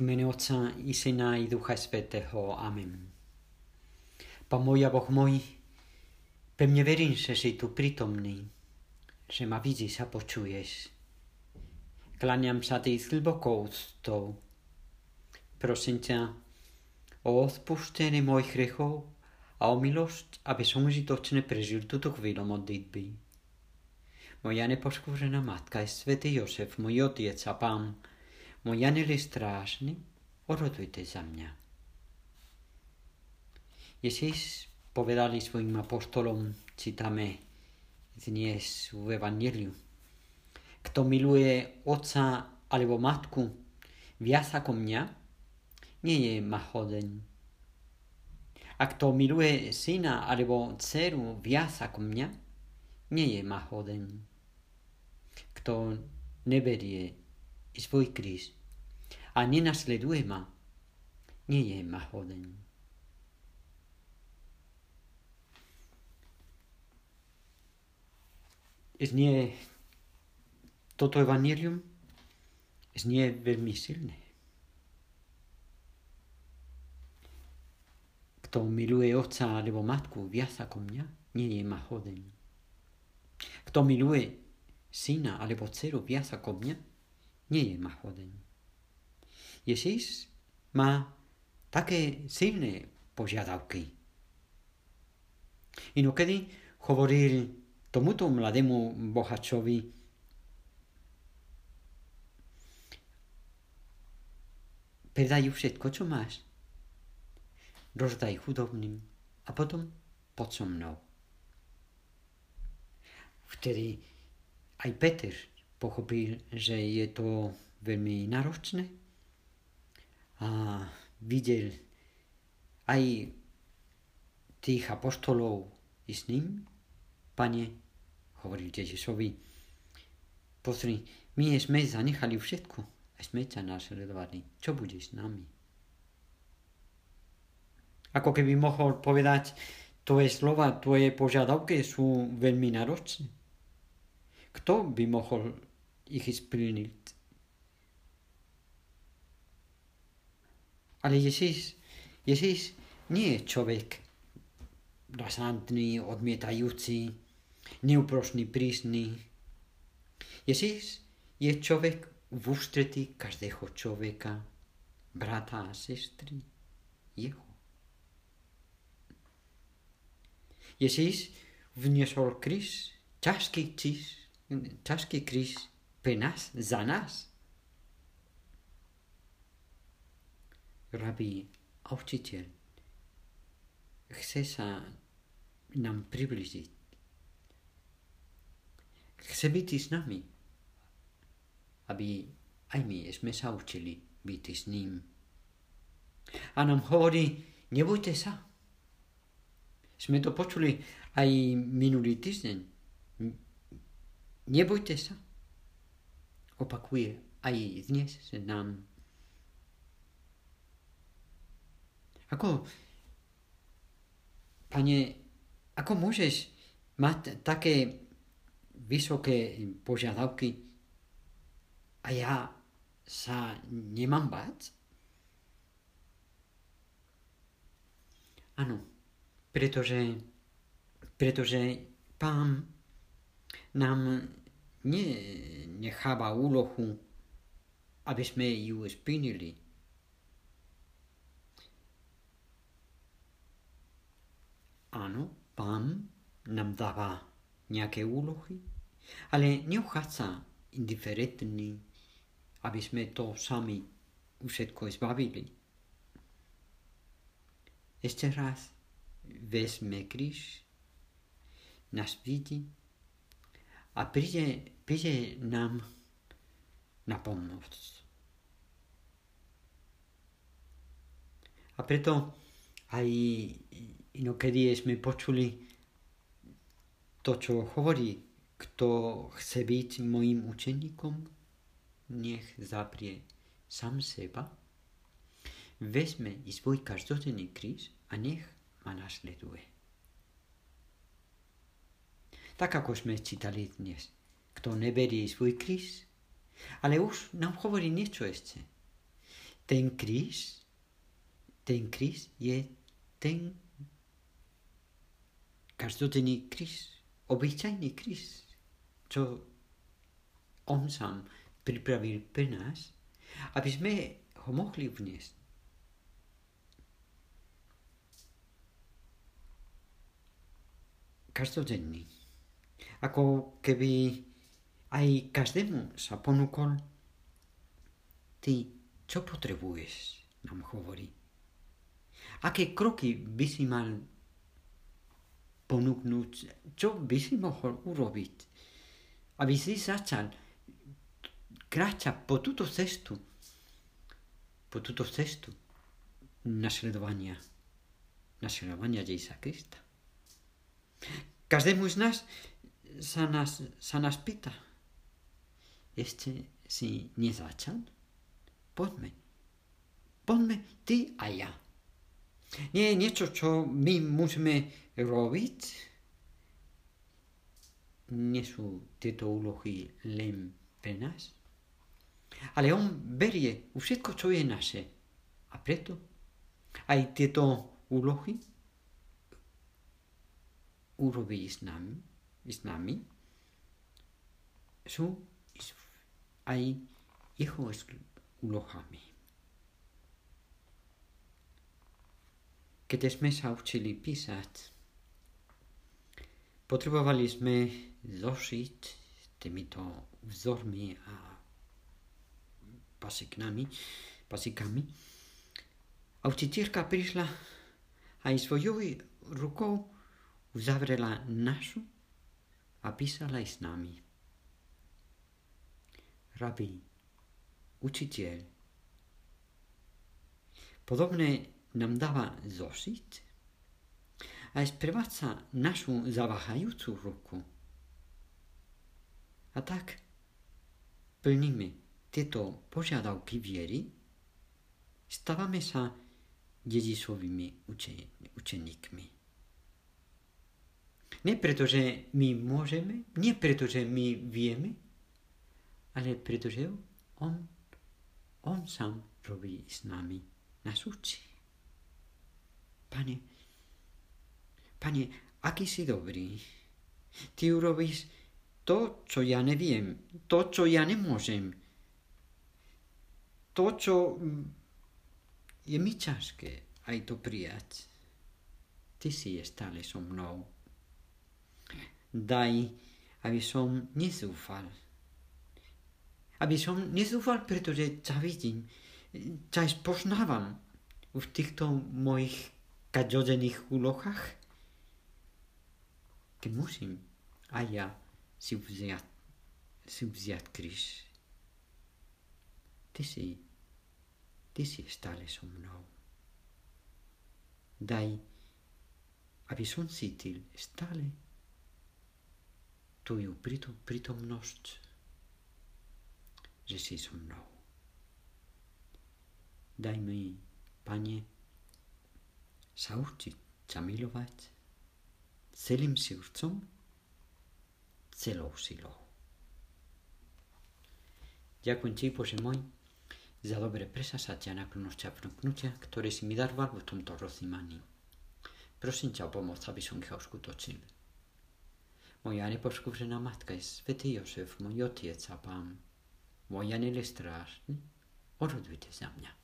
V mene Otca i Syna i Ducha Svetého. Amen. Pán môj a Boh môj, pevne verím, že si tu prítomný, že ma vidíš a počuješ. Kláňam sa ty s hlbokou úctou. Prosím ťa o odpuštenie mojich hriechov a o milosť, aby som užitočne prežil túto chvíľu modlitby. Moja nepoškúžená matka je svätý Josef, môj otec a pán, môj aniel je strážny, orodujte za mňa. Ježíš povedali svojim apoštolom, citame dnes v Evangeliu. Kto miluje otca alebo matku viac ako mňa, nie je ma hoden. A kto miluje syna alebo dceru viac ako mňa, nie je ma hoden. Kto neberie svoj kríž a nenasleduje ma, nie je ma hoden. Znie toto evanelium znie veľmi silné. Kto miluje otca alebo matku viac ako mňa, nie je ma hoden. Kto miluje syna alebo dceru viac ako mňa, nie je ma hoden. Ježíš má také silné požiadavky. Inokedy hovoril tomuto mladému bohačovi, predaj všetko, čo máš. Rozdaj chudobným a potom pod so mnou. Vtedy aj Peter pochopil, že je to veľmi náročné a videl aj tých apoštolov i s ním, pane, hovoril Ježišovi, pozri, my sme zanechali všetko a sme ťa nasledovali. Čo budeš s nami? Ako keby mohol povedať, tvoje slova, tvoje požiadavky sú veľmi náročné. Kto by mohol splniť. Ale Ježíš, Ježíš nie je človek razantný, odmietajúci, neúprošný, prísny. Ježíš je človek v ústretí každého človeka, brata a sestry, jeho. Ježíš vniesol kríž, ťažký kríž, ťažký kríž pre nás, za nás. Rabí a učiteľ chce sa nám približiť. Chce byť s nami, aby aj my sme sa učili byť s ním. A nám hovorí, nebojte sa. Sme to počuli aj minulý týždeň. Nebojte sa opakuje aj dnes nám. Ako, pane, ako môžeš mať také vysoké požiadavky a ja sa nemám báť? Áno, pretože, pretože pán nám necháva úlohu, aby sme ju splnili. Áno, pán nám dáva nejaké úlohy, ale neuchádza indiferentný, aby sme to sami všetko zbavili. Ešte raz vezme kríž, nás vidí a príde, príde nám na pomoc. A preto aj inokedy sme počuli to, čo hovorí, kto chce byť mojim učeníkom, nech zaprie sám seba, vezme i svoj každodenný kríž a nech ma nasleduje. Tak ako sme čítali dnes. Kto neberie svoj kríž, ale už nám hovorí niečo ešte. ten kríž, ten kríž je ten každodenný kríž, obyčajný kríž, čo on sám pripravil pre nás, aby sme ho mohli vniesť. Každodenný. Ako keby aj každému sa ponúkol ty, čo potrebuješ, nám hovorí. Aké kroky by si mal ponúknuť, čo by si mohol urobiť, aby si začal kráčať po túto cestu, po túto cestu nasledovania, nasledovania Ježíša Krista. Každému z nás sa nás, sa nás pýta, ešte si nezačal? Poďme. Poďme ty a ja. Nie je niečo, čo my môžeme robiť. Nie sú tieto úlohy len pre nás. Ale on berie všetko, čo je naše. A preto aj tieto úlohy urobí s nami, s nami sú aj jeho úlohami. Keď sme sa učili písať, potrebovali sme zošiť týmito vzormi a pasiknami, pasikami. A učiteľka prišla aj svojou rukou uzavrela našu a písala aj s nami. Rabi, učiteľ, podobne nám dáva zošiť a sprevádza našu zaváhajúcu ruku. A tak plníme tieto požiadavky viery, stávame sa Ježišovými učeníkmi. Nie preto, že my môžeme, nie preto, že my vieme, ale pretože on, on sám robí s nami, nás učí. Pane, pane, aký si dobrý. Ty urobíš to, čo ja neviem, to, čo ja nemôžem, to, čo je mi ťažké aj to prijať. Ty si je stále so mnou. Daj, aby som nezúfal. Aby som nezúfal, pretože ťa vidím, ťa spoznávam v týchto mojich každodenných úlohách. Keď musím aj ja si vziať, si vziať kríž. Ty si Ty si stále so mnou. Daj, aby som cítil stále tvoju prítomnosť, že si so mnou. Daj mi, Pane, sa učiť sa milovať celým srdcom, celou silou. Ďakujem ti, Bože môj, za dobre presasatia a naklonosť a vnúknutia, ktoré si mi daroval v tomto rozímaní. Prosím ťa o pomoc, aby som ich uskutočil. Moja nepoškúžená matka je svätý Jozef, môj otec a pán. Moja nelestrážny, orodujte za mňa.